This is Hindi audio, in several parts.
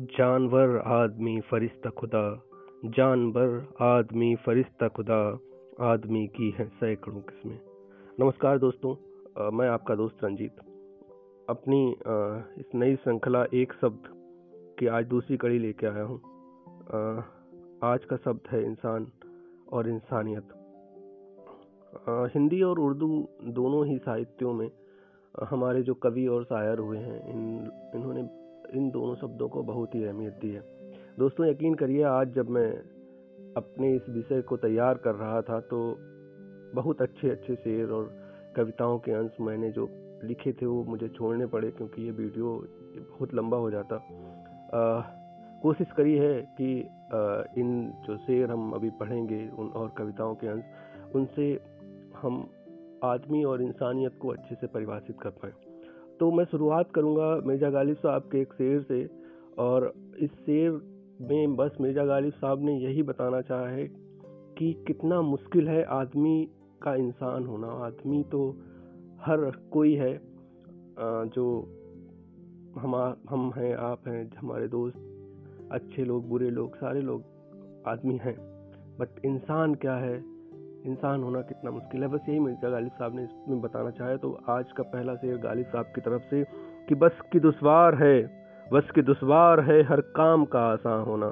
जानवर आदमी फरिश्ता खुदा जानवर आदमी फरिश्ता खुदा आदमी की है सैकड़ों किस्में। नमस्कार दोस्तों आ, मैं आपका दोस्त रंजीत। अपनी आ, इस नई श्रृंखला एक शब्द की आज दूसरी कड़ी लेके आया हूँ। आज का शब्द है इंसान और इंसानियत। हिंदी और उर्दू दोनों ही साहित्यों में हमारे जो कवि और शायर हुए हैं इन इन्होंने इन दोनों शब्दों को बहुत ही अहमियत दी है। दोस्तों यकीन करिए आज जब मैं अपने इस विषय को तैयार कर रहा था तो बहुत अच्छे अच्छे शेर और कविताओं के अंश मैंने जो लिखे थे वो मुझे छोड़ने पड़े क्योंकि ये वीडियो बहुत लंबा हो जाता। कोशिश करी है कि आ, इन जो शेर हम अभी पढ़ेंगे उन और कविताओं के अंश उनसे हम आदमी और इंसानियत को अच्छे से परिभाषित कर पाए। तो मैं शुरुआत करूँगा मिर्ज़ा गालिब साहब के एक शेर से। और इस शेर में बस मिर्ज़ा गालिब साहब ने यही बताना चाहा है कि कितना मुश्किल है आदमी का इंसान होना। आदमी तो हर कोई है जो हम हम हैं, आप हैं, हमारे दोस्त, अच्छे लोग, बुरे लोग, सारे लोग आदमी हैं। बट इंसान क्या है? इंसान होना कितना मुश्किल है। बस यही मिर्ज़ा गालिब साहब ने इसमें बताना चाहे तो आज का पहला शेर गालिब साहब की तरफ़ से कि बस की दुश्वार है बस की दुश्वार है हर काम का आसान होना।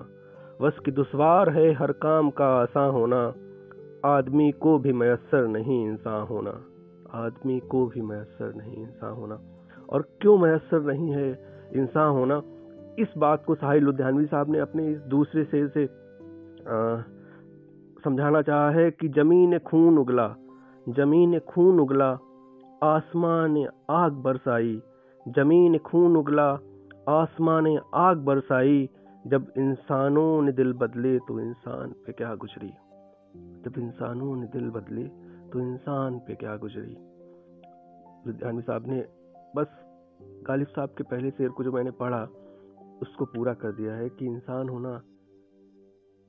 बस की दुश्वार है हर काम का आसान होना। आदमी को भी मैसर नहीं इंसान होना। आदमी को भी मैसर नहीं इंसान होना। और क्यों मैसर नहीं है इंसान होना? इस बात को साहिल लुधियानवी साहब ने अपने इस दूसरे शेर से आ, समझाना चाहा है कि ज़मीन खून उगला। ज़मीन खून उगला। आसमान आग बरसाई। ज़मीन खून उगला। आसमान आग बरसाई। जब इंसानों ने दिल बदले तो इंसान पे क्या गुजरी? जब इंसानों ने दिल बदले तो इंसान पे क्या गुजरी? विद्यानी साहब ने बस गालिब साहब के पहले शेर को जो मैंने पढ़ा, उसको पूरा कर दिया है कि इंसान होना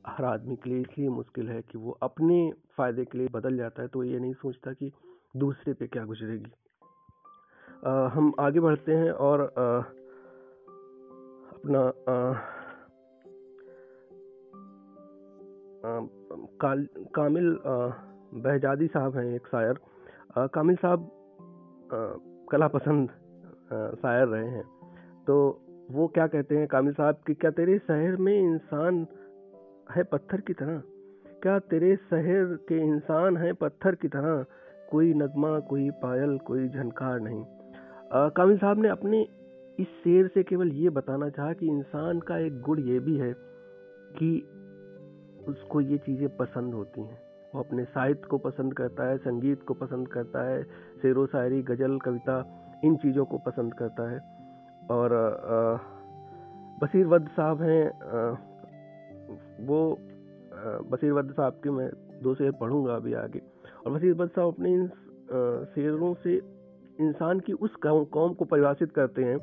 हर आदमी के लिए इसलिए मुश्किल है कि वो अपने फ़ायदे के लिए बदल जाता है तो ये नहीं सोचता कि दूसरे पे क्या गुजरेगी। आ, हम आगे बढ़ते हैं और आ, अपना आ, आ, काल, कामिल बहजादी साहब हैं एक शायर। कामिल साहब कला पसंद शायर रहे हैं। तो वो क्या कहते हैं कामिल साहब कि क्या तेरे शहर में इंसान है पत्थर की तरह। क्या तेरे शहर के इंसान हैं पत्थर की तरह? कोई नगमा, कोई पायल, कोई झनकार नहीं। कामिल साहब ने अपने इस शेर से केवल ये बताना चाहा कि इंसान का एक गुण ये भी है कि उसको ये चीज़ें पसंद होती हैं। वो अपने साहित्य को पसंद करता है, संगीत को पसंद करता है, शेर व शायरी, गज़ल, कविता, इन चीज़ों को पसंद करता है। और बसीर वद साहब हैं वो बसीर बद साहब के मैं दो शेर पढ़ूँगा अभी आगे। और बसीर बद साहब अपने इन शेरों से इंसान की उस कौम कौम को परिभाषित करते हैं,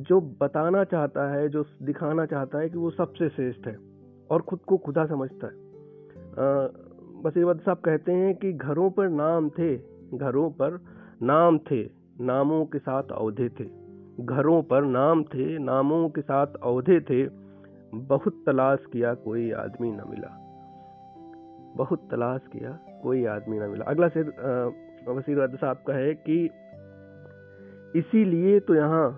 जो बताना चाहता है, जो दिखाना चाहता है कि वो सबसे श्रेष्ठ है और खुद को खुदा समझता है। बसीर बद साहब कहते हैं कि घरों पर नाम थे, घरों पर नाम थे, नामों के साथ औधे थे। घरों पर नाम थे, नामों के साथ औधे थे बहुत तलाश किया कोई आदमी न मिला। बहुत तलाश किया कोई आदमी न मिला। अगला शेर वसीर साहब का है कि इसीलिए तो यहाँ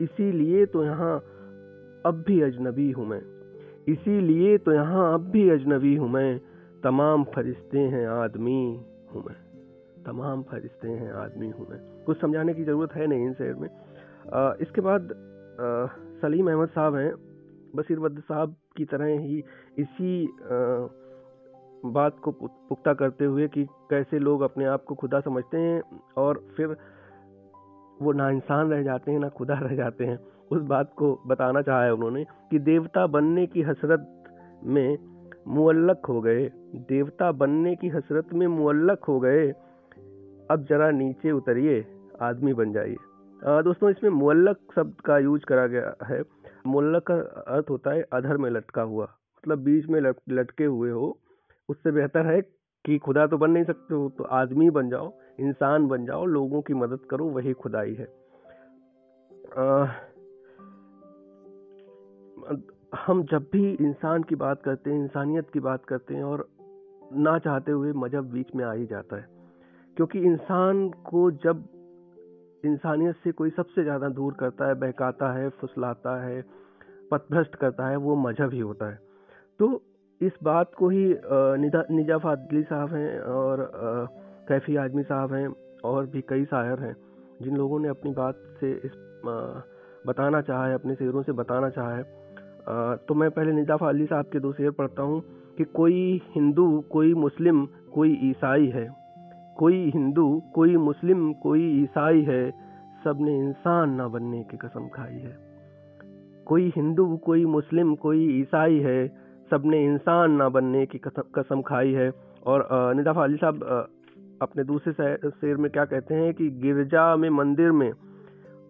इसीलिए तो यहाँ अब भी अजनबी हूँ मैं। इसीलिए तो यहाँ अब भी अजनबी हूँ मैं। तमाम फरिश्ते हैं आदमी हूँ मैं। तमाम फरिश्ते हैं आदमी हूँ मैं। कुछ समझाने की ज़रूरत है नहीं इन शेर में। आ, इसके बाद आ, सलीम अहमद साहब हैं। बशीर बद साहब की तरह ही इसी बात को पुख्ता करते हुए कि कैसे लोग अपने आप को खुदा समझते हैं और फिर वो ना इंसान रह जाते हैं, ना खुदा रह जाते हैं। उस बात को बताना चाहा है उन्होंने कि देवता बनने की हसरत में मुअल्लक हो गए। देवता बनने की हसरत में मुअल्लक हो गए। अब जरा नीचे उतरिए, आदमी बन जाइए। दोस्तों, इसमें मुअल्लक शब्द का यूज़ करा गया है। मुल्लक का अर्थ होता है अधर में लटका हुआ। मतलब बीच में लटके हुए हो। उससे बेहतर है कि खुदा तो बन नहीं सकते हो तो आदमी बन जाओ इंसान बन जाओ लोगों की मदद करो वही खुदाई है। आ, हम जब भी इंसान की बात करते हैं इंसानियत की बात करते हैं और ना चाहते हुए मज़हब बीच में आ ही जाता है। क्योंकि इंसान को जब इंसानियत से कोई सबसे ज़्यादा दूर करता है, बहकाता है, फुसलाता है, पथभ्रष्ट करता है, वो मज़हब ही होता है। तो इस बात को ही निजा फादली साहब हैं और कैफी आजमी साहब हैं और भी कई शायर हैं, जिन लोगों ने अपनी बात से इस बताना चाहा है, अपने शेरों से बताना चाहा है। तो मैं पहले निदा फादली साहब के दो शेर पढ़ता हूँ कि कोई हिंदू, कोई मुस्लिम, कोई ईसाई है कोई हिंदू, कोई मुस्लिम, कोई ईसाई है सबने इंसान ना बनने की कसम खाई है। कोई हिंदू, कोई मुस्लिम, कोई ईसाई है सबने इंसान ना बनने की कसम खाई है। और निदा फाली साहब अपने दूसरे शेर में क्या कहते हैं कि गिरजा में मंदिर में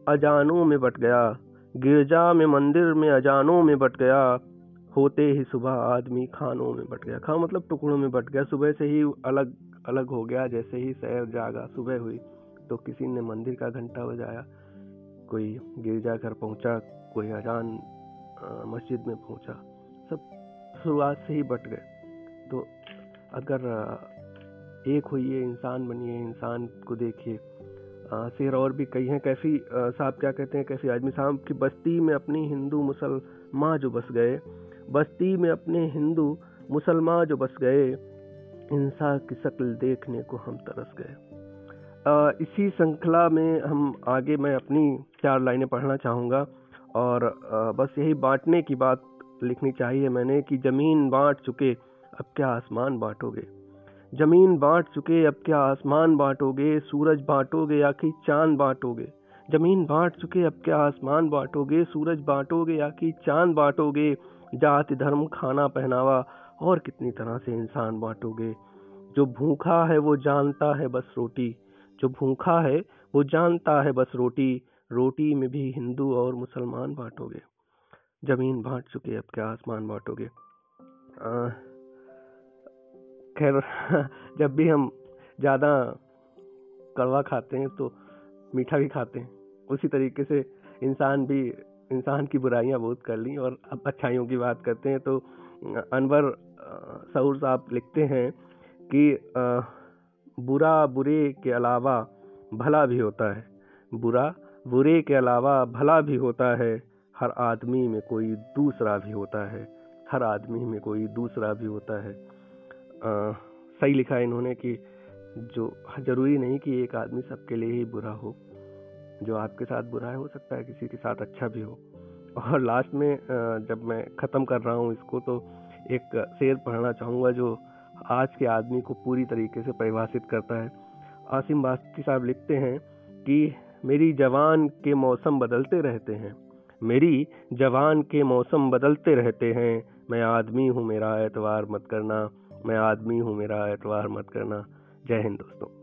अजानों में बट गया। गिरजा में मंदिर में अजानों में बट गया। होते ही सुबह आदमी खानों में बट गया। खा मतलब टुकड़ों में बट गया। सुबह से ही अलग अलग हो गया, जैसे ही शहर जागा, सुबह हुई तो किसी ने मंदिर का घंटा बजाया। कोई गिरजा घर पहुँचा, कोई अजान मस्जिद में पहुँचा। सब शुरुआत से ही बट गए। तो अगर एक होइए इंसान बनिए इंसान को देखिए। शेर और भी कई हैं, कैफी साहब क्या कहते हैं, कैफी आदमी साहब की बस्ती में अपनी हिंदू मुसलमान जो बस गए, बस्ती में अपने हिंदू मुसलमान जो बस गए इंसान की शक्ल देखने को हम तरस गए। इसी श्रृंखला में हम आगे मैं अपनी चार लाइनें पढ़ना चाहूँगा और बस यही बांटने की बात लिखनी चाहिए मैंने कि ज़मीन बांट चुके, अब क्या आसमान बांटोगे? ज़मीन बांट चुके, अब क्या आसमान बांटोगे? सूरज बांटोगे या कि चाँद बांटोगे? ज़मीन बांट चुके, अब क्या आसमान बांटोगे? सूरज बांटोगे या कि चाँद बांटोगे? जाति धर्म खाना पहनावा और कितनी तरह से इंसान बांटोगे। जो भूखा है, वो जानता है बस रोटी। जो भूखा है, वो जानता है बस रोटी। रोटी में भी हिंदू और मुसलमान बांटोगे। ज़मीन बांट चुके, अब क्या आसमान बांटोगे? खैर, जब भी हम ज़्यादा कड़वा खाते हैं तो मीठा भी खाते हैं। उसी तरीके से इंसान भी, इंसान की बुराइयाँ बहुत कर ली और अब अच्छाइयों की बात करते हैं तो अनवर सऊर साहब लिखते हैं कि बुरा बुरे के अलावा भला भी होता है। बुरा बुरे के अलावा भला भी होता है। हर आदमी में कोई दूसरा भी होता है। हर आदमी में कोई दूसरा भी होता है। आ, सही लिखा है इन्होंने कि जो ज़रूरी नहीं कि एक आदमी सबके लिए ही बुरा हो। जो आपके साथ बुरा है हो सकता है किसी के साथ अच्छा भी हो। और लास्ट में जब मैं ख़त्म कर रहा हूँ इसको तो एक शेर पढ़ना चाहूँगा जो आज के आदमी को पूरी तरीके से परिभाषित करता है। आसिम बास्ती साहब लिखते हैं कि मेरी जवान के मौसम बदलते रहते हैं। मेरी जवान के मौसम बदलते रहते हैं। मैं आदमी हूँ मेरा एतवार मत करना। मैं आदमी हूँ मेरा एतवार मत करना। जय हिंद दोस्तों।